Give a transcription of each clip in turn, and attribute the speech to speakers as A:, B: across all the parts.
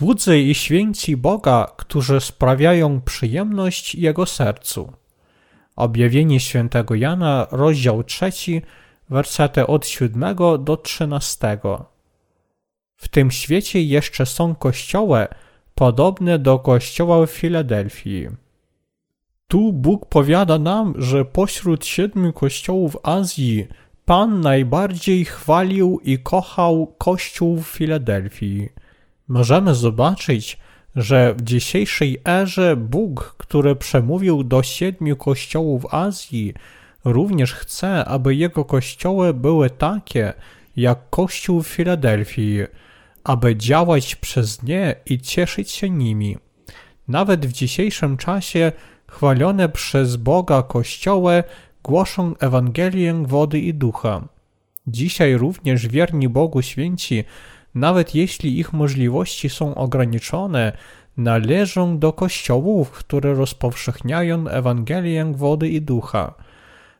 A: Słudzy i święci Boga, którzy sprawiają przyjemność Jego sercu. Objawienie świętego Jana, rozdział 3, wersety od 7 do 13. W tym świecie jeszcze są kościoły podobne do kościoła w Filadelfii. Tu Bóg powiada nam, że pośród siedmiu kościołów Azji Pan najbardziej chwalił i kochał kościół w Filadelfii. Możemy zobaczyć, że w dzisiejszej erze Bóg, który przemówił do siedmiu kościołów Azji, również chce, aby jego kościoły były takie, jak kościół w Filadelfii, aby działać przez nie i cieszyć się nimi. Nawet w dzisiejszym czasie chwalone przez Boga kościoły głoszą Ewangelię wody i ducha. Dzisiaj również wierni Bogu święci, nawet jeśli ich możliwości są ograniczone, należą do kościołów, które rozpowszechniają Ewangelię wody i ducha.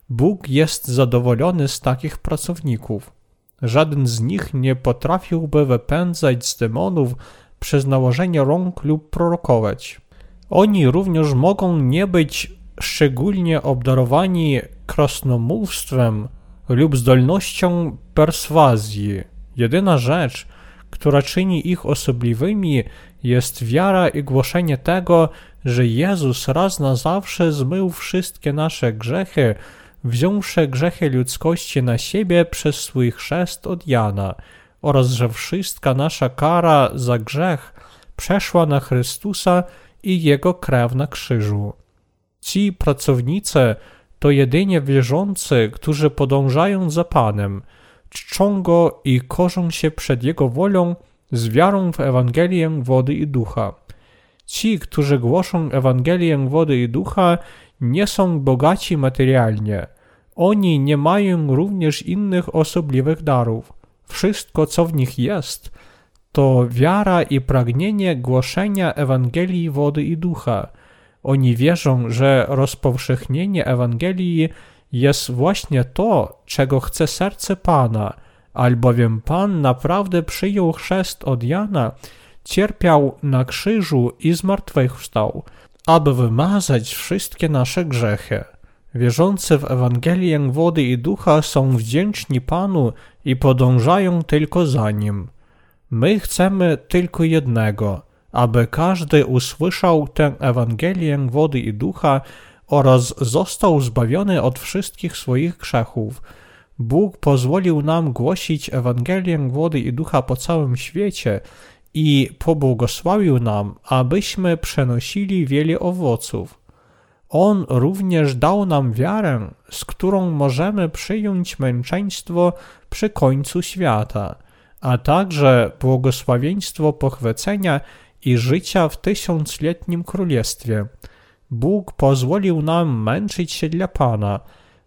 A: Bóg jest zadowolony z takich pracowników. Żaden z nich nie potrafiłby wypędzać z demonów przez nałożenie rąk lub prorokować. Oni również mogą nie być szczególnie obdarowani krasnomówstwem lub zdolnością perswazji. Jedyna rzecz, która czyni ich osobliwymi, jest wiara i głoszenie tego, że Jezus raz na zawsze zmył wszystkie nasze grzechy, wziąwszy grzechy ludzkości na siebie przez swój chrzest od Jana, oraz że wszystka nasza kara za grzech przeszła na Chrystusa i Jego krew na krzyżu. Ci pracownicy to jedynie wierzący, którzy podążają za Panem, czczą Go i korzą się przed Jego wolą z wiarą w Ewangelię wody i ducha. Ci, którzy głoszą Ewangelię wody i ducha, nie są bogaci materialnie. Oni nie mają również innych osobliwych darów. Wszystko, co w nich jest, to wiara i pragnienie głoszenia Ewangelii wody i ducha. Oni wierzą, że rozpowszechnienie Ewangelii jest właśnie to, czego chce serce Pana, albowiem Pan naprawdę przyjął chrzest od Jana, cierpiał na krzyżu i zmartwychwstał, aby wymazać wszystkie nasze grzechy. Wierzący w Ewangelię wody i ducha są wdzięczni Panu i podążają tylko za Nim. My chcemy tylko jednego, aby każdy usłyszał tę Ewangelię wody i ducha oraz został zbawiony od wszystkich swoich grzechów. Bóg pozwolił nam głosić Ewangelię wody i ducha po całym świecie i pobłogosławił nam, abyśmy przenosili wiele owoców. On również dał nam wiarę, z którą możemy przyjąć męczeństwo przy końcu świata, a także błogosławieństwo pochwycenia i życia w tysiącletnim królestwie. Bóg pozwolił nam męczyć się dla Pana,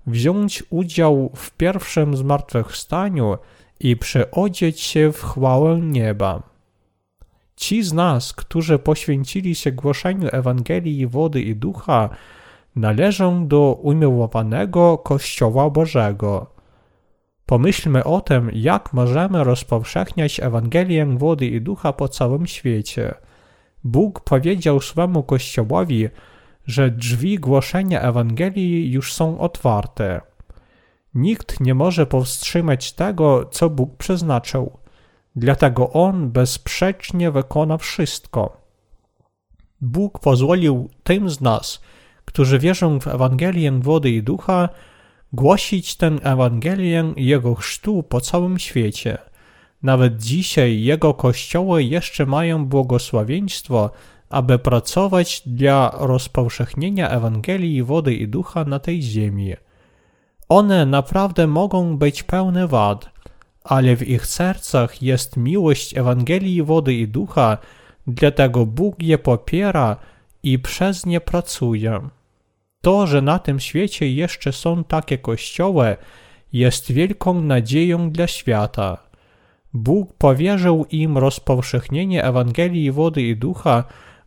A: wziąć udział w pierwszym zmartwychwstaniu i przeodzieć się w chwałę nieba. Ci z nas, którzy poświęcili się głoszeniu Ewangelii wody i ducha, należą do umiłowanego Kościoła Bożego. Pomyślmy o tym, jak możemy rozpowszechniać Ewangelię wody i ducha po całym świecie. Bóg powiedział swemu Kościołowi, że drzwi głoszenia Ewangelii już są otwarte. Nikt nie może powstrzymać tego, co Bóg przeznaczył. Dlatego On bezsprzecznie wykona wszystko. Bóg pozwolił tym z nas, którzy wierzą w Ewangelię wody i ducha, głosić tę Ewangelię Jego chrztu po całym świecie. Nawet dzisiaj Jego kościoły jeszcze mają błogosławieństwo, aby pracować dla rozpowszechnienia Ewangelii wody i ducha na tej ziemi. One naprawdę mogą być pełne wad, ale w ich sercach jest miłość Ewangelii wody i ducha, dlatego Bóg je popiera i przez nie pracuje. To, że na tym świecie jeszcze są takie kościoły, jest wielką nadzieją dla świata. Bóg powierzył im rozpowszechnienie Ewangelii wody i ducha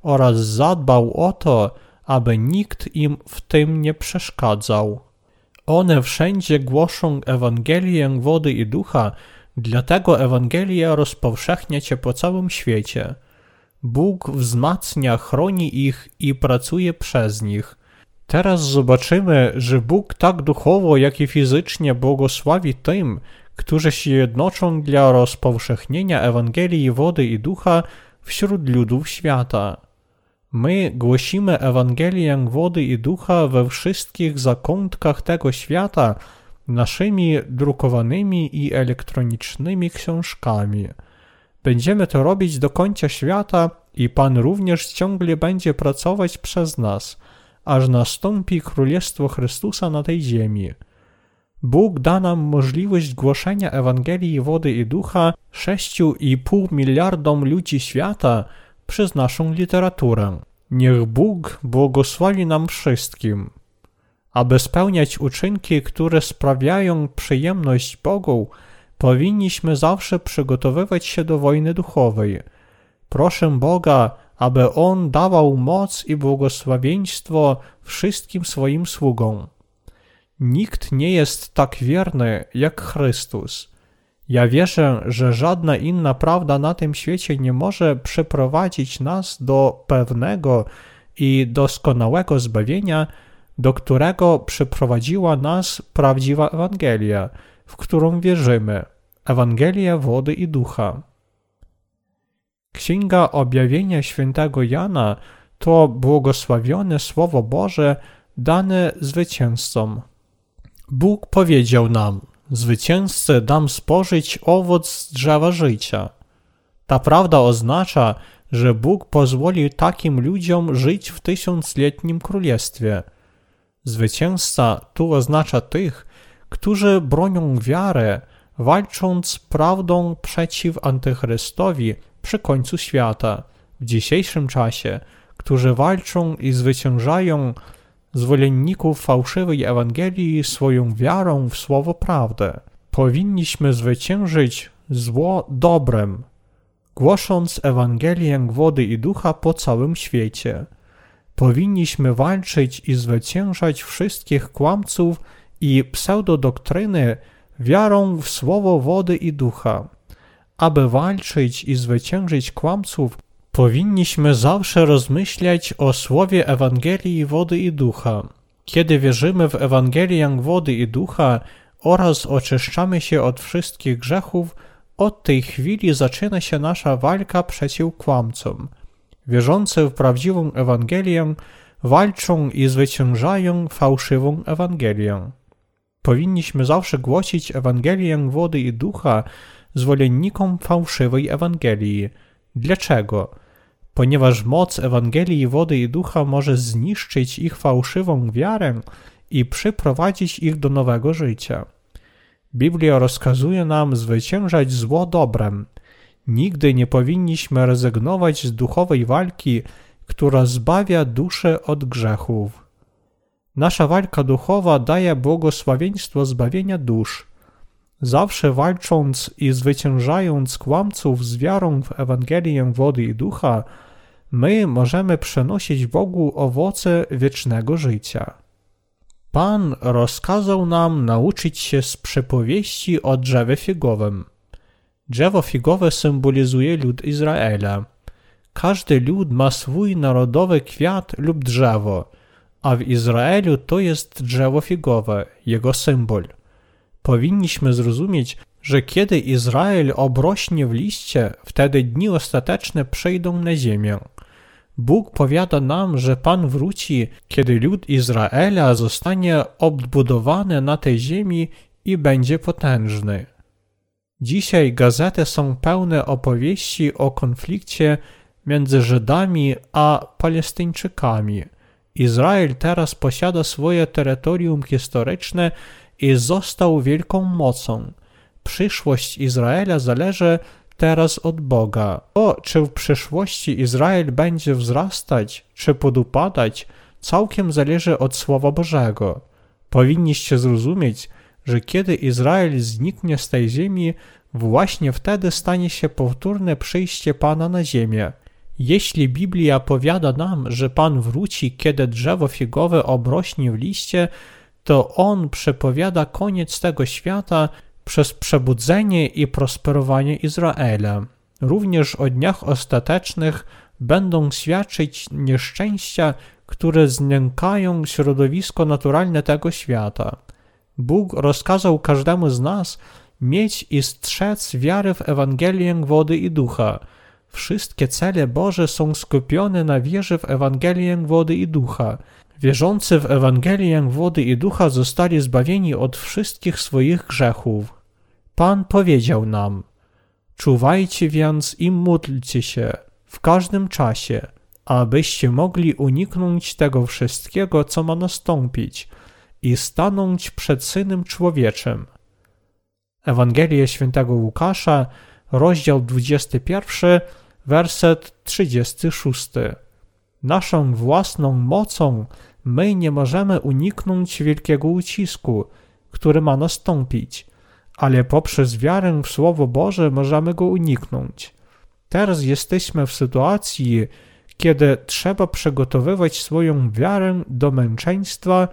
A: oraz zadbał o to, aby nikt im w tym nie przeszkadzał. One wszędzie głoszą Ewangelię wody i ducha, dlatego Ewangelia rozpowszechnia się po całym świecie. Bóg wzmacnia, chroni ich i pracuje przez nich. Teraz zobaczymy, że Bóg tak duchowo, jak i fizycznie błogosławi tym, którzy się jednoczą dla rozpowszechnienia Ewangelii wody i ducha wśród ludów świata. My głosimy Ewangelię wody i ducha we wszystkich zakątkach tego świata naszymi drukowanymi i elektronicznymi książkami. Będziemy to robić do końca świata i Pan również ciągle będzie pracować przez nas, aż nastąpi Królestwo Chrystusa na tej ziemi. Bóg da nam możliwość głoszenia Ewangelii wody i ducha 6,5 miliardom ludzi świata przez naszą literaturę. Niech Bóg błogosławi nam wszystkim. Aby spełniać uczynki, które sprawiają przyjemność Bogu, powinniśmy zawsze przygotowywać się do wojny duchowej. Proszę Boga, aby On dawał moc i błogosławieństwo wszystkim swoim sługom. Nikt nie jest tak wierny jak Chrystus. Ja wierzę, że żadna inna prawda na tym świecie nie może przyprowadzić nas do pewnego i doskonałego zbawienia, do którego przyprowadziła nas prawdziwa Ewangelia, w którą wierzymy Ewangelia wody i ducha. Księga Objawienia Świętego Jana to błogosławione Słowo Boże dane zwycięzcom. Bóg powiedział nam: Zwycięzcy dam spożyć owoc drzewa życia. Ta prawda oznacza, że Bóg pozwoli takim ludziom żyć w tysiącletnim królestwie. Zwycięzca tu oznacza tych, którzy bronią wiary, walcząc prawdą przeciw antychrystowi przy końcu świata, w dzisiejszym czasie, którzy walczą i zwyciężają zwolenników fałszywej Ewangelii swoją wiarą w słowo prawdę. Powinniśmy zwyciężyć zło dobrem, głosząc Ewangelię wody i ducha po całym świecie. Powinniśmy walczyć i zwyciężać wszystkich kłamców i pseudodoktryny wiarą w słowo wody i ducha. Aby walczyć i zwyciężyć kłamców, powinniśmy zawsze rozmyślać o słowie Ewangelii wody i ducha. Kiedy wierzymy w Ewangelię wody i ducha oraz oczyszczamy się od wszystkich grzechów, od tej chwili zaczyna się nasza walka przeciw kłamcom. Wierzący w prawdziwą Ewangelię walczą i zwyciężają fałszywą Ewangelię. Powinniśmy zawsze głosić Ewangelię wody i ducha zwolennikom fałszywej Ewangelii. Dlaczego? Ponieważ moc Ewangelii wody i ducha może zniszczyć ich fałszywą wiarę i przyprowadzić ich do nowego życia. Biblia rozkazuje nam zwyciężać zło dobrem. Nigdy nie powinniśmy rezygnować z duchowej walki, która zbawia duszę od grzechów. Nasza walka duchowa daje błogosławieństwo zbawienia dusz. Zawsze walcząc i zwyciężając kłamców z wiarą w Ewangelię wody i ducha, my możemy przenosić Bogu owoce wiecznego życia. Pan rozkazał nam nauczyć się z przypowieści o drzewie figowym. Drzewo figowe symbolizuje lud Izraela. Każdy lud ma swój narodowy kwiat lub drzewo, a w Izraelu to jest drzewo figowe, jego symbol. Powinniśmy zrozumieć, że kiedy Izrael obrośnie w liście, wtedy dni ostateczne przejdą na ziemię. Bóg powiada nam, że Pan wróci, kiedy lud Izraela zostanie odbudowany na tej ziemi i będzie potężny. Dzisiaj gazety są pełne opowieści o konflikcie między Żydami a Palestyńczykami. Izrael teraz posiada swoje terytorium historyczne i został wielką mocą. Przyszłość Izraela zależy teraz od Boga. To, czy w przyszłości Izrael będzie wzrastać, czy podupadać, całkiem zależy od Słowa Bożego. Powinniście zrozumieć, że kiedy Izrael zniknie z tej ziemi, właśnie wtedy stanie się powtórne przyjście Pana na ziemię. Jeśli Biblia powiada nam, że Pan wróci, kiedy drzewo figowe obrośnie w liście, to On przepowiada koniec tego świata przez przebudzenie i prosperowanie Izraela. Również o dniach ostatecznych będą świadczyć nieszczęścia, które znękają środowisko naturalne tego świata. Bóg rozkazał każdemu z nas mieć i strzec wiary w Ewangelię wody i ducha. Wszystkie cele Boże są skupione na wierze w Ewangelię wody i ducha. Wierzący w Ewangelię wody i ducha zostali zbawieni od wszystkich swoich grzechów. Pan powiedział nam: Czuwajcie więc i módlcie się w każdym czasie, abyście mogli uniknąć tego wszystkiego, co ma nastąpić, i stanąć przed Synem Człowieczem. Ewangelia świętego Łukasza, rozdział 21, werset 36. Naszą własną mocą my nie możemy uniknąć wielkiego ucisku, który ma nastąpić, ale poprzez wiarę w Słowo Boże możemy go uniknąć. Teraz jesteśmy w sytuacji, kiedy trzeba przygotowywać swoją wiarę do męczeństwa,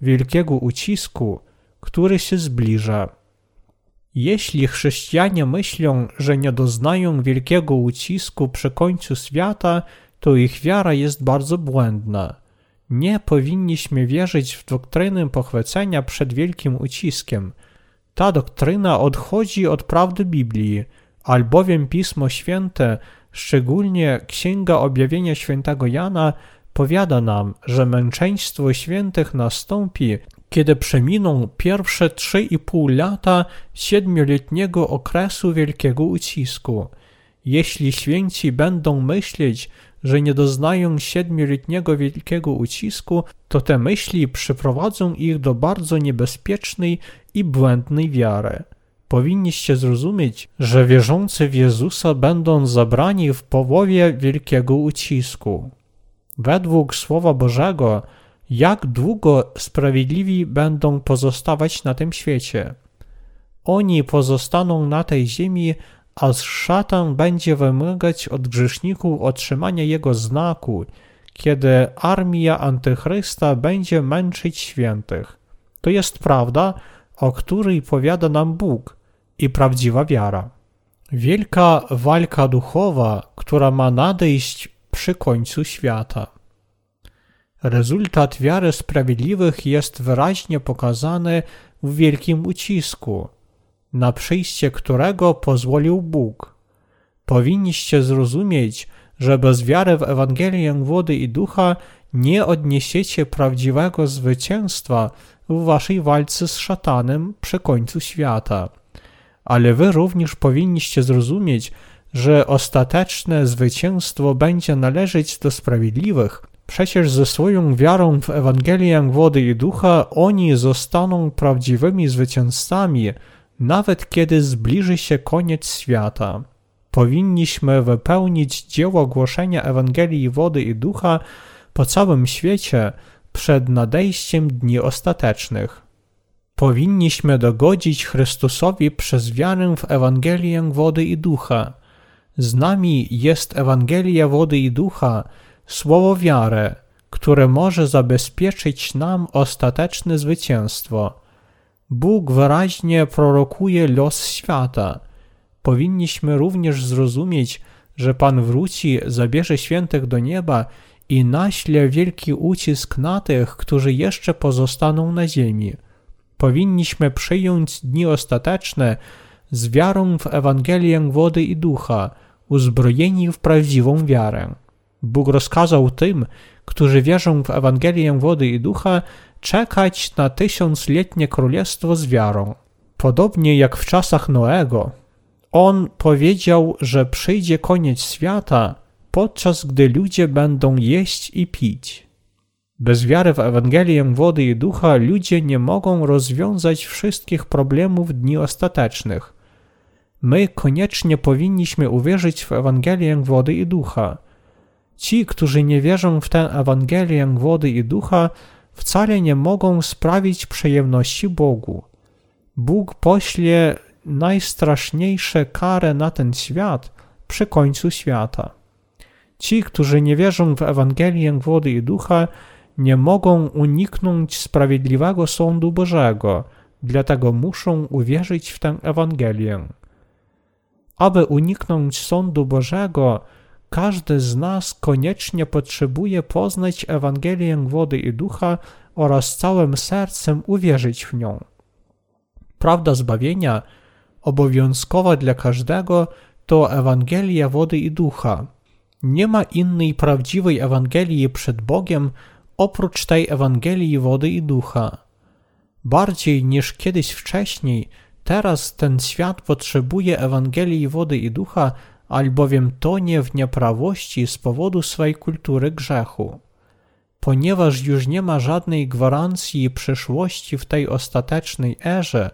A: wielkiego ucisku, który się zbliża. Jeśli chrześcijanie myślą, że nie doznają wielkiego ucisku przy końcu świata, to ich wiara jest bardzo błędna. Nie powinniśmy wierzyć w doktrynę pochwycenia przed wielkim uciskiem. Ta doktryna odchodzi od prawdy Biblii, albowiem Pismo Święte, szczególnie Księga Objawienia Świętego Jana, powiada nam, że męczeństwo świętych nastąpi, kiedy przeminą pierwsze trzy i pół lata siedmioletniego okresu wielkiego ucisku. Jeśli święci będą myśleć, że nie doznają siedmioletniego wielkiego ucisku, to te myśli przyprowadzą ich do bardzo niebezpiecznej i błędnej wiary. Powinniście zrozumieć, że wierzący w Jezusa będą zabrani w połowie wielkiego ucisku. Według Słowa Bożego, jak długo sprawiedliwi będą pozostawać na tym świecie? Oni pozostaną na tej ziemi, a szatan będzie wymagać od grzeszników otrzymania jego znaku, kiedy armia antychrysta będzie męczyć świętych. To jest prawda, o której powiada nam Bóg i prawdziwa wiara. Wielka walka duchowa, która ma nadejść przy końcu świata. Rezultat wiary sprawiedliwych jest wyraźnie pokazany w wielkim ucisku, na przyjście którego pozwolił Bóg. Powinniście zrozumieć, że bez wiary w Ewangelię wody i ducha nie odniesiecie prawdziwego zwycięstwa w waszej walce z szatanem przy końcu świata. Ale wy również powinniście zrozumieć, że ostateczne zwycięstwo będzie należeć do sprawiedliwych. Przecież ze swoją wiarą w Ewangelię wody i ducha oni zostaną prawdziwymi zwycięzcami, nawet kiedy zbliży się koniec świata. Powinniśmy wypełnić dzieło głoszenia Ewangelii wody i ducha po całym świecie przed nadejściem dni ostatecznych. Powinniśmy dogodzić Chrystusowi przez wiarę w Ewangelię wody i ducha. Z nami jest Ewangelia wody i ducha, słowo wiary, które może zabezpieczyć nam ostateczne zwycięstwo. Bóg wyraźnie prorokuje los świata. Powinniśmy również zrozumieć, że Pan wróci, zabierze świętych do nieba i naśle wielki ucisk na tych, którzy jeszcze pozostaną na ziemi. Powinniśmy przyjąć dni ostateczne z wiarą w Ewangelię wody i ducha, uzbrojeni w prawdziwą wiarę. Bóg rozkazał tym, którzy wierzą w Ewangelię wody i ducha, czekać na tysiącletnie królestwo z wiarą. Podobnie jak w czasach Noego, on powiedział, że przyjdzie koniec świata, podczas gdy ludzie będą jeść i pić. Bez wiary w Ewangelię wody i ducha ludzie nie mogą rozwiązać wszystkich problemów dni ostatecznych. My koniecznie powinniśmy uwierzyć w Ewangelię wody i ducha. Ci, którzy nie wierzą w tę Ewangelię wody i ducha, wcale nie mogą sprawić przyjemności Bogu. Bóg pośle najstraszniejsze kary na ten świat przy końcu świata. Ci, którzy nie wierzą w Ewangelię wody i ducha, nie mogą uniknąć sprawiedliwego sądu Bożego, dlatego muszą uwierzyć w tę Ewangelię. Aby uniknąć sądu Bożego, każdy z nas koniecznie potrzebuje poznać Ewangelię wody i ducha oraz całym sercem uwierzyć w nią. Prawda zbawienia, obowiązkowa dla każdego, to Ewangelia wody i ducha. Nie ma innej prawdziwej Ewangelii przed Bogiem oprócz tej Ewangelii wody i ducha. Bardziej niż kiedyś wcześniej, teraz ten świat potrzebuje Ewangelii wody i ducha, albowiem tonie w nieprawości z powodu swej kultury grzechu. Ponieważ już nie ma żadnej gwarancji przyszłości w tej ostatecznej erze,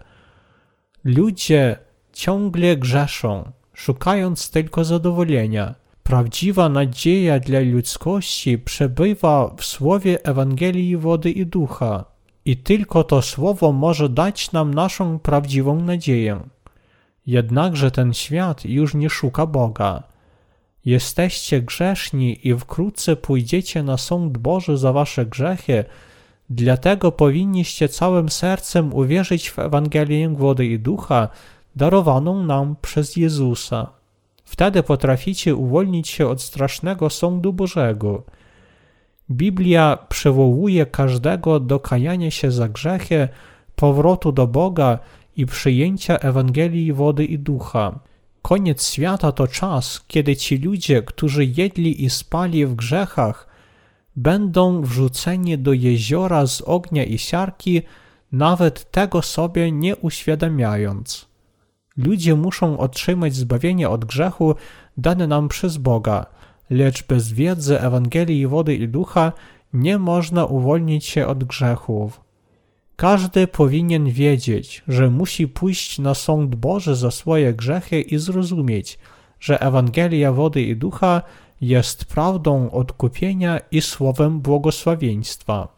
A: ludzie ciągle grzeszą, szukając tylko zadowolenia. Prawdziwa nadzieja dla ludzkości przebywa w słowie Ewangelii wody i ducha. I tylko to słowo może dać nam naszą prawdziwą nadzieję. Jednakże ten świat już nie szuka Boga. Jesteście grzeszni i wkrótce pójdziecie na sąd Boży za wasze grzechy, dlatego powinniście całym sercem uwierzyć w Ewangelię wody i ducha, darowaną nam przez Jezusa. Wtedy potraficie uwolnić się od strasznego sądu Bożego. Biblia przywołuje każdego do kajania się za grzechy, powrotu do Boga i przyjęcia Ewangelii wody i ducha. Koniec świata to czas, kiedy ci ludzie, którzy jedli i spali w grzechach, będą wrzuceni do jeziora z ognia i siarki, nawet tego sobie nie uświadamiając. Ludzie muszą otrzymać zbawienie od grzechu dane nam przez Boga, lecz bez wiedzy Ewangelii wody i ducha nie można uwolnić się od grzechów. Każdy powinien wiedzieć, że musi pójść na sąd Boży za swoje grzechy i zrozumieć, że Ewangelia wody i ducha jest prawdą odkupienia i słowem błogosławieństwa.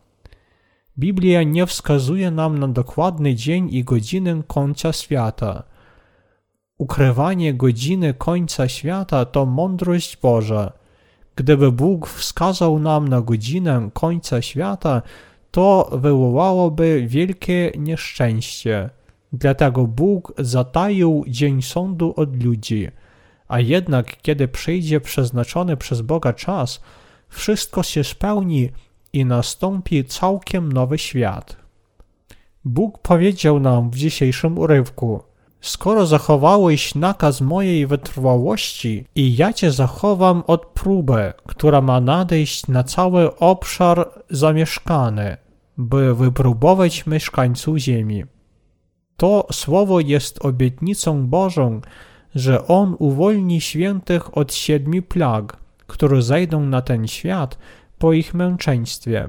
A: Biblia nie wskazuje nam na dokładny dzień i godzinę końca świata. Ukrywanie godziny końca świata to mądrość Boża. Gdyby Bóg wskazał nam na godzinę końca świata, to wywołałoby wielkie nieszczęście. Dlatego Bóg zataił dzień sądu od ludzi. A jednak, kiedy przyjdzie przeznaczony przez Boga czas, wszystko się spełni i nastąpi całkiem nowy świat. Bóg powiedział nam w dzisiejszym urywku: Skoro zachowałeś nakaz mojej wytrwałości i ja cię zachowam od próby, która ma nadejść na cały obszar zamieszkany, by wypróbować mieszkańców ziemi. To słowo jest obietnicą Bożą, że On uwolni świętych od siedmiu plag, które zejdą na ten świat po ich męczeństwie.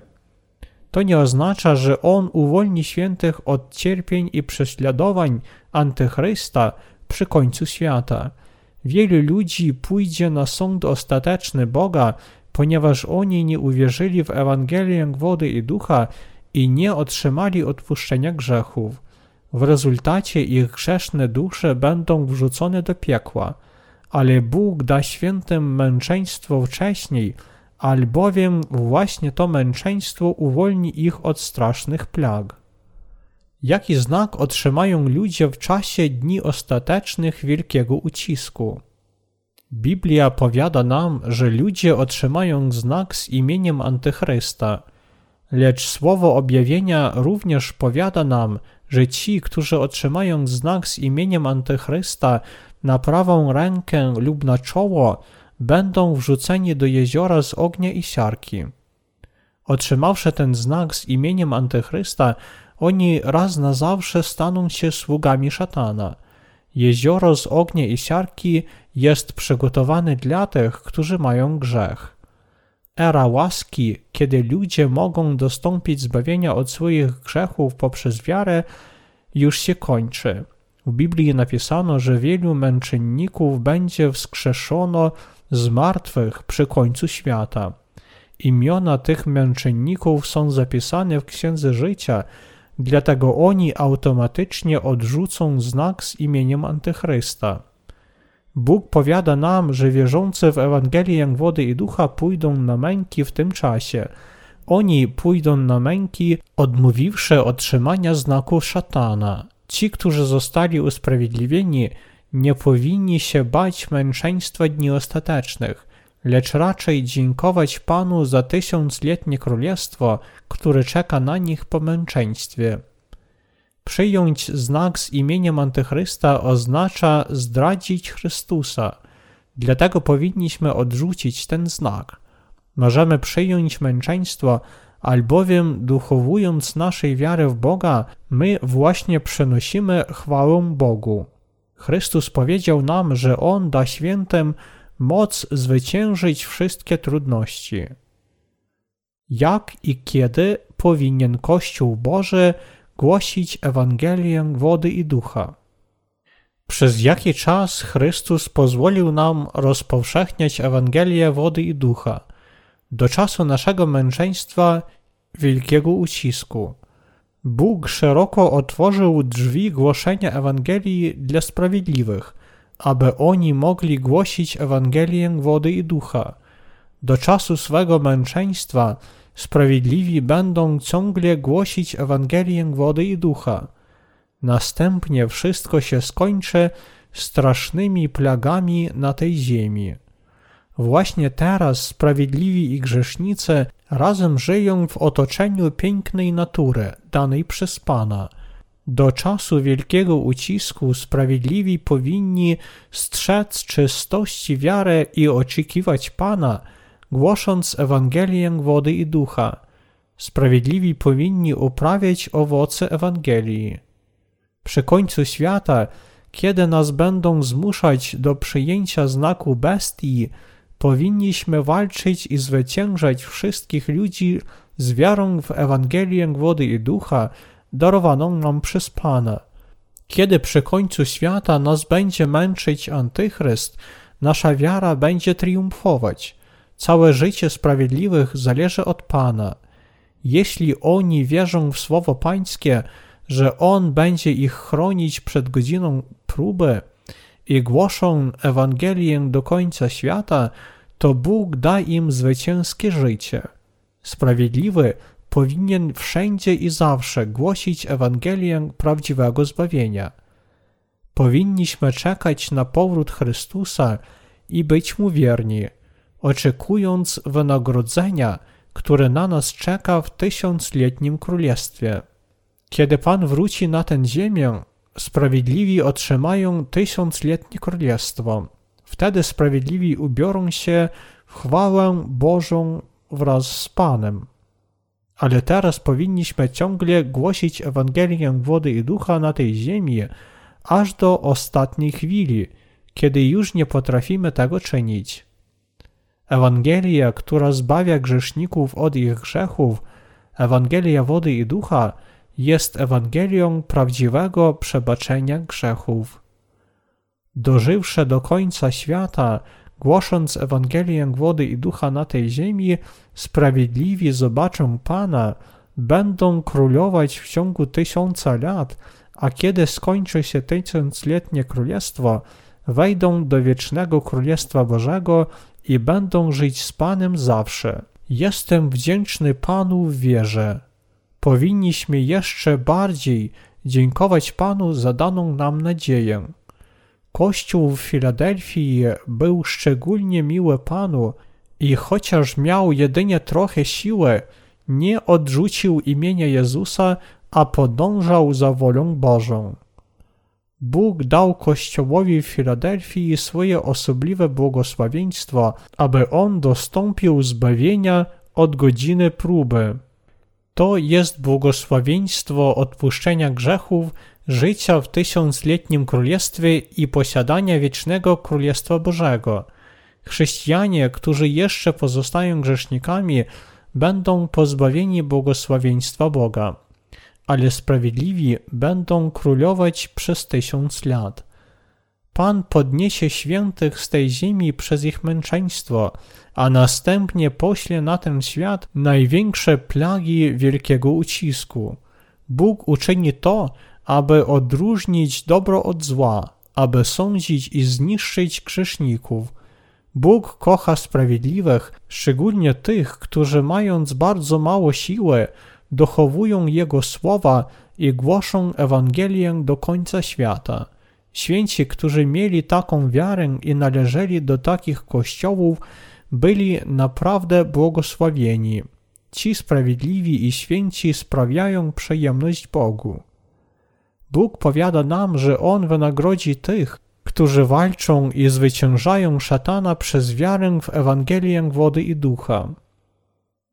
A: To nie oznacza, że On uwolni świętych od cierpień i prześladowań Antychrysta przy końcu świata. Wielu ludzi pójdzie na sąd ostateczny Boga, ponieważ oni nie uwierzyli w Ewangelię wody i ducha i nie otrzymali odpuszczenia grzechów. W rezultacie ich grzeszne dusze będą wrzucone do piekła, ale Bóg da świętym męczeństwo wcześniej, albowiem właśnie to męczeństwo uwolni ich od strasznych plag. Jaki znak otrzymają ludzie w czasie dni ostatecznych wielkiego ucisku? Biblia powiada nam, że ludzie otrzymają znak z imieniem Antychrysta, lecz słowo objawienia również powiada nam, że ci, którzy otrzymają znak z imieniem Antychrysta na prawą rękę lub na czoło, będą wrzuceni do jeziora z ognia i siarki. Otrzymawszy ten znak z imieniem Antychrysta, oni raz na zawsze staną się sługami szatana. Jezioro z ognia i siarki jest przygotowane dla tych, którzy mają grzech. Era łaski, kiedy ludzie mogą dostąpić zbawienia od swoich grzechów poprzez wiarę, już się kończy. W Biblii napisano, że wielu męczenników będzie wskrzeszono z martwych przy końcu świata. Imiona tych męczenników są zapisane w Księdze Życia, dlatego oni automatycznie odrzucą znak z imieniem Antychrysta. Bóg powiada nam, że wierzący w Ewangelię wody i ducha pójdą na męki w tym czasie. Oni pójdą na męki, odmówiwszy otrzymania znaku szatana. Ci, którzy zostali usprawiedliwieni, nie powinni się bać męczeństwa dni ostatecznych, lecz raczej dziękować Panu za tysiącletnie królestwo, które czeka na nich po męczeństwie. Przyjąć znak z imieniem Antychrysta oznacza zdradzić Chrystusa. Dlatego powinniśmy odrzucić ten znak. Możemy przyjąć męczeństwo, albowiem duchowując naszej wiary w Boga, my właśnie przenosimy chwałę Bogu. Chrystus powiedział nam, że On da świętym moc zwyciężyć wszystkie trudności. Jak i kiedy powinien Kościół Boży głosić Ewangelię wody i ducha? Przez jaki czas Chrystus pozwolił nam rozpowszechniać Ewangelię wody i ducha? Do czasu naszego męczeństwa wielkiego ucisku. Bóg szeroko otworzył drzwi głoszenia Ewangelii dla sprawiedliwych, aby oni mogli głosić Ewangelię wody i ducha. Do czasu swego męczeństwa sprawiedliwi będą ciągle głosić Ewangelię wody i ducha. Następnie wszystko się skończy strasznymi plagami na tej ziemi. Właśnie teraz sprawiedliwi i grzesznicy razem żyją w otoczeniu pięknej natury danej przez Pana. Do czasu wielkiego ucisku sprawiedliwi powinni strzec czystości wiary i oczekiwać Pana, głosząc Ewangelię wody i ducha. Sprawiedliwi powinni uprawiać owoce Ewangelii. Przy końcu świata, kiedy nas będą zmuszać do przyjęcia znaku bestii, powinniśmy walczyć i zwyciężać wszystkich ludzi z wiarą w Ewangelię wody i ducha darowaną nam przez Pana. Kiedy przy końcu świata nas będzie męczyć Antychryst, nasza wiara będzie triumfować. Całe życie sprawiedliwych zależy od Pana. Jeśli oni wierzą w słowo Pańskie, że On będzie ich chronić przed godziną próby, i głoszą Ewangelię do końca świata, to Bóg da im zwycięskie życie. Sprawiedliwy powinien wszędzie i zawsze głosić Ewangelię prawdziwego zbawienia. Powinniśmy czekać na powrót Chrystusa i być Mu wierni, oczekując wynagrodzenia, które na nas czeka w tysiącletnim królestwie. Kiedy Pan wróci na tę ziemię, sprawiedliwi otrzymają tysiącletnie królestwo. Wtedy sprawiedliwi ubiorą się w chwałę Bożą wraz z Panem. Ale teraz powinniśmy ciągle głosić Ewangelię wody i ducha na tej ziemi, aż do ostatniej chwili, kiedy już nie potrafimy tego czynić. Ewangelia, która zbawia grzeszników od ich grzechów, Ewangelia wody i ducha, jest Ewangelią prawdziwego przebaczenia grzechów. Dożywszy do końca świata, głosząc Ewangelię wody i ducha na tej ziemi, sprawiedliwi zobaczą Pana, będą królować w ciągu tysiąca lat, a kiedy skończy się tysiącletnie królestwo, wejdą do wiecznego Królestwa Bożego i będą żyć z Panem zawsze. Jestem wdzięczny Panu w wierze powinniśmy jeszcze bardziej dziękować Panu za daną nam nadzieję. Kościół w Filadelfii był szczególnie miły Panu i chociaż miał jedynie trochę siły, nie odrzucił imienia Jezusa, a podążał za wolą Bożą. Bóg dał Kościołowi w Filadelfii swoje osobliwe błogosławieństwo, aby on dostąpił zbawienia od godziny próby. To jest błogosławieństwo odpuszczenia grzechów, życia w tysiącletnim królestwie i posiadania wiecznego Królestwa Bożego. Chrześcijanie, którzy jeszcze pozostają grzesznikami, będą pozbawieni błogosławieństwa Boga, ale sprawiedliwi będą królować przez tysiąc lat. Pan podniesie świętych z tej ziemi przez ich męczeństwo, a następnie pośle na ten świat największe plagi wielkiego ucisku. Bóg uczyni to, aby odróżnić dobro od zła, aby sądzić i zniszczyć grzeszników. Bóg kocha sprawiedliwych, szczególnie tych, którzy mając bardzo mało siły, dochowują Jego słowa i głoszą Ewangelię do końca świata. Święci, którzy mieli taką wiarę i należeli do takich kościołów, byli naprawdę błogosławieni. Ci sprawiedliwi i święci sprawiają przyjemność Bogu. Bóg powiada nam, że On wynagrodzi tych, którzy walczą i zwyciężają szatana przez wiarę w Ewangelię wody i ducha.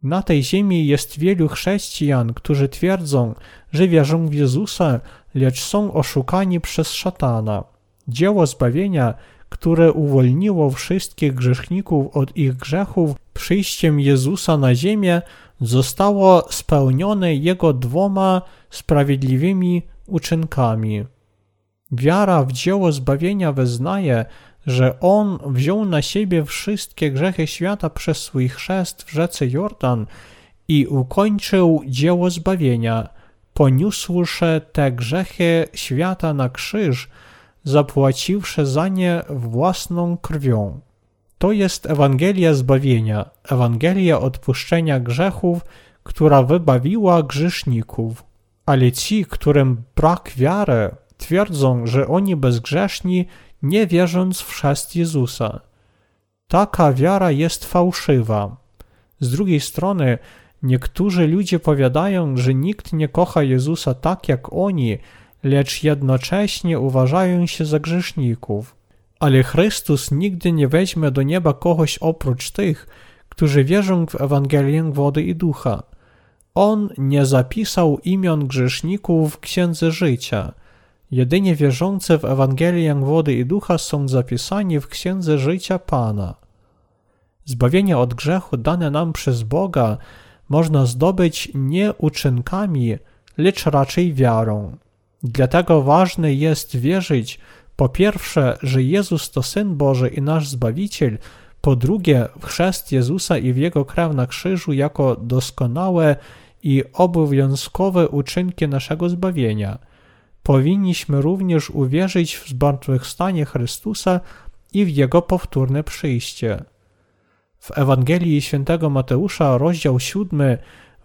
A: Na tej ziemi jest wielu chrześcijan, którzy twierdzą, że wierzą w Jezusa, lecz są oszukani przez szatana. Dzieło zbawienia, które uwolniło wszystkich grzeszników od ich grzechów przyjściem Jezusa na ziemię, zostało spełnione Jego dwoma sprawiedliwymi uczynkami. Wiara w dzieło zbawienia wyznaje, że On wziął na siebie wszystkie grzechy świata przez swój chrzest w rzece Jordan i ukończył dzieło zbawienia, poniósłszy te grzechy świata na krzyż, zapłaciwszy za nie własną krwią. To jest Ewangelia zbawienia, Ewangelia odpuszczenia grzechów, która wybawiła grzeszników. Ale ci, którym brak wiary, twierdzą, że oni bezgrzeszni, nie wierząc w chrzest Jezusa. Taka wiara jest fałszywa. Z drugiej strony, niektórzy ludzie powiadają, że nikt nie kocha Jezusa tak jak oni, lecz jednocześnie uważają się za grzeszników. Ale Chrystus nigdy nie weźmie do nieba kogoś oprócz tych, którzy wierzą w Ewangelię wody i ducha. On nie zapisał imion grzeszników w księdze życia – Jedynie wierzący w Ewangelię wody i ducha są zapisani w księdze życia Pana. Zbawienie od grzechu dane nam przez Boga można zdobyć nie uczynkami, lecz raczej wiarą. Dlatego ważne jest wierzyć po pierwsze, że Jezus to Syn Boży i nasz Zbawiciel, po drugie w chrzest Jezusa i w Jego krew na krzyżu jako doskonałe i obowiązkowe uczynki naszego zbawienia – powinniśmy również uwierzyć w zmartwychwstanie Chrystusa i w Jego powtórne przyjście. W Ewangelii Świętego Mateusza, rozdział 7,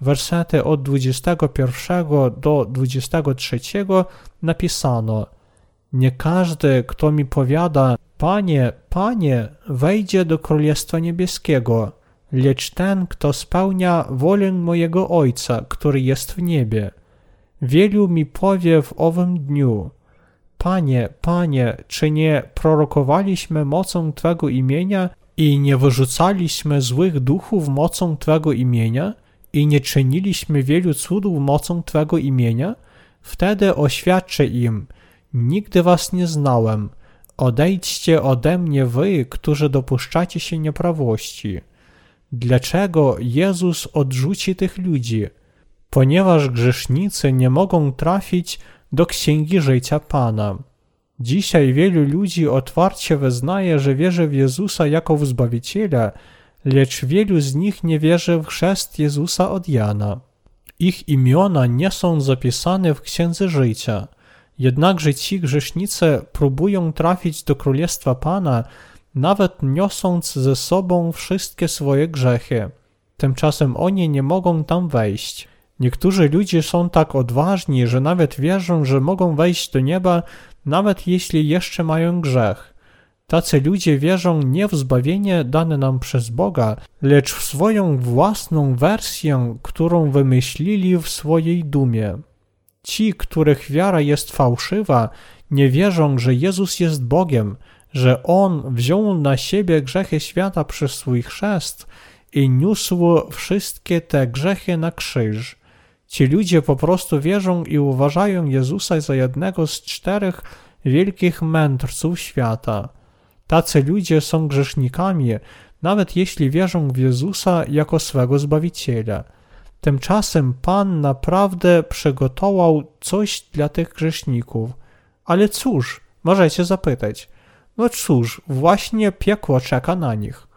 A: wersety od 21 do 23 napisano Nie każdy, kto mi powiada, Panie, Panie, wejdzie do Królestwa Niebieskiego, lecz ten, kto spełnia wolę mojego Ojca, który jest w niebie. Wielu mi powie w owym dniu, Panie, Panie, czy nie prorokowaliśmy mocą Twego imienia i nie wyrzucaliśmy złych duchów mocą Twego imienia i nie czyniliśmy wielu cudów mocą Twego imienia? Wtedy oświadczę im, nigdy Was nie znałem, odejdźcie ode mnie wy, którzy dopuszczacie się nieprawości. Dlaczego Jezus odrzuci tych ludzi? Ponieważ grzesznicy nie mogą trafić do księgi życia Pana. Dzisiaj wielu ludzi otwarcie wyznaje, że wierzy w Jezusa jako w Zbawiciela, lecz wielu z nich nie wierzy w chrzest Jezusa od Jana. Ich imiona nie są zapisane w księdze życia. Jednakże ci grzesznicy próbują trafić do Królestwa Pana, nawet niosąc ze sobą wszystkie swoje grzechy. Tymczasem oni nie mogą tam wejść. Niektórzy ludzie są tak odważni, że nawet wierzą, że mogą wejść do nieba, nawet jeśli jeszcze mają grzech. Tacy ludzie wierzą nie w zbawienie dane nam przez Boga, lecz w swoją własną wersję, którą wymyślili w swojej dumie. Ci, których wiara jest fałszywa, nie wierzą, że Jezus jest Bogiem, że On wziął na siebie grzechy świata przez swój chrzest i niósł wszystkie te grzechy na krzyż. Ci ludzie po prostu wierzą i uważają Jezusa za jednego z czterech wielkich mędrców świata. Tacy ludzie są grzesznikami, nawet jeśli wierzą w Jezusa jako swego Zbawiciela. Tymczasem Pan naprawdę przygotował coś dla tych grzeszników. Ale cóż, możecie zapytać. No cóż, właśnie piekło czeka na nich.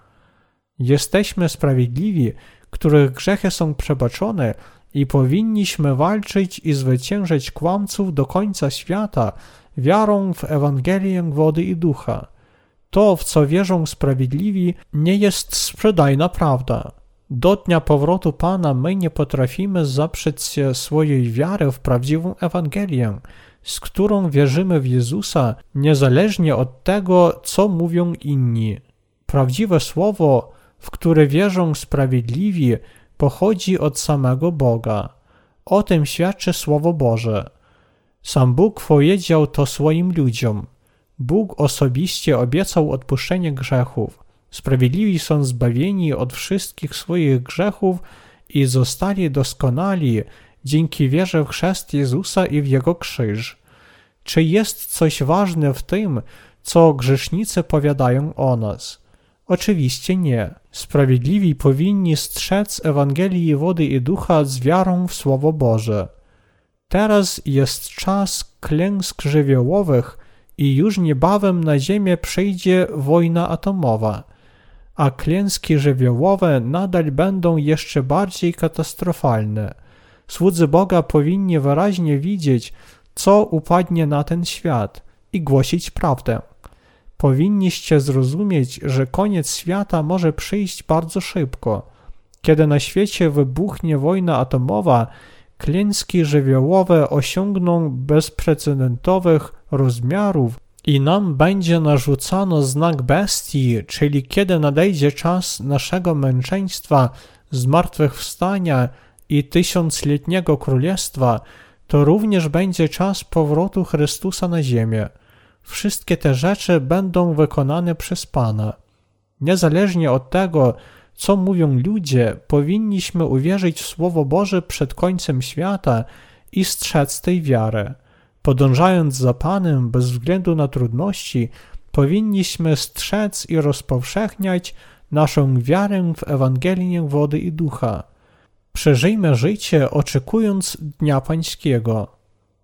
A: Jesteśmy sprawiedliwi, których grzechy są przebaczone, i powinniśmy walczyć i zwyciężyć kłamców do końca świata wiarą w Ewangelię wody i ducha. To, w co wierzą sprawiedliwi, nie jest sprzedajna prawda. Do dnia powrotu Pana my nie potrafimy zaprzeć się swojej wiary w prawdziwą Ewangelię, z którą wierzymy w Jezusa, niezależnie od tego, co mówią inni. Prawdziwe słowo w które wierzą sprawiedliwi, pochodzi od samego Boga. O tym świadczy Słowo Boże. Sam Bóg powiedział to swoim ludziom. Bóg osobiście obiecał odpuszczenie grzechów. Sprawiedliwi są zbawieni od wszystkich swoich grzechów i zostali doskonali dzięki wierze w chrzest Jezusa i w Jego krzyż. Czy jest coś ważne w tym, co grzesznicy powiadają o nas? Oczywiście nie. Sprawiedliwi powinni strzec Ewangelii wody i ducha z wiarą w Słowo Boże. Teraz jest czas klęsk żywiołowych i już niebawem na ziemię przyjdzie wojna atomowa, a klęski żywiołowe nadal będą jeszcze bardziej katastrofalne. Słudzy Boga powinni wyraźnie widzieć, co upadnie na ten świat i głosić prawdę. Powinniście zrozumieć, że koniec świata może przyjść bardzo szybko. Kiedy na świecie wybuchnie wojna atomowa, klęski żywiołowe osiągną bezprecedensowych rozmiarów i nam będzie narzucano znak bestii, czyli kiedy nadejdzie czas naszego męczeństwa, zmartwychwstania i tysiącletniego królestwa, to również będzie czas powrotu Chrystusa na ziemię. Wszystkie te rzeczy będą wykonane przez Pana. Niezależnie od tego, co mówią ludzie, powinniśmy uwierzyć w Słowo Boże przed końcem świata i strzec tej wiary. Podążając za Panem bez względu na trudności, powinniśmy strzec i rozpowszechniać naszą wiarę w Ewangelię wody i ducha. Przeżyjmy życie oczekując Dnia Pańskiego.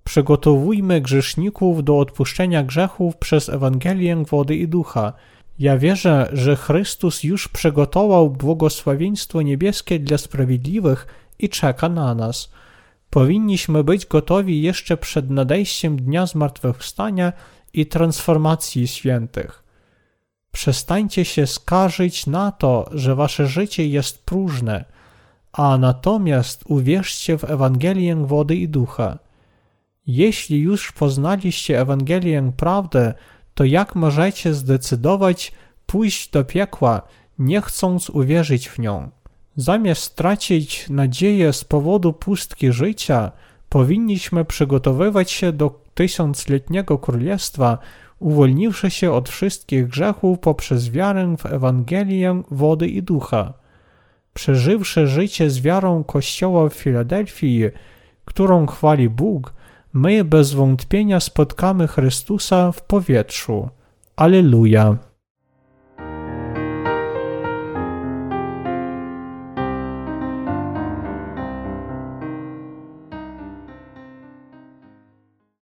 A: Przygotowujmy grzeszników do odpuszczenia grzechów przez Ewangelię wody i ducha. Ja wierzę, że Chrystus już przygotował błogosławieństwo niebieskie dla sprawiedliwych i czeka na nas. Powinniśmy być gotowi jeszcze przed nadejściem Dnia Zmartwychwstania i transformacji świętych. Przestańcie się skarżyć na to, że wasze życie jest próżne, a natomiast uwierzcie w Ewangelię wody i ducha. Jeśli już poznaliście Ewangelię prawdę, to jak możecie zdecydować pójść do piekła, nie chcąc uwierzyć w nią? Zamiast stracić nadzieję z powodu pustki życia, powinniśmy przygotowywać się do tysiącletniego królestwa, uwolniwszy się od wszystkich grzechów poprzez wiarę w Ewangelię wody i ducha. Przeżywszy życie z wiarą Kościoła w Filadelfii, którą chwali Bóg, my bez wątpienia spotkamy Chrystusa w powietrzu. Alleluja.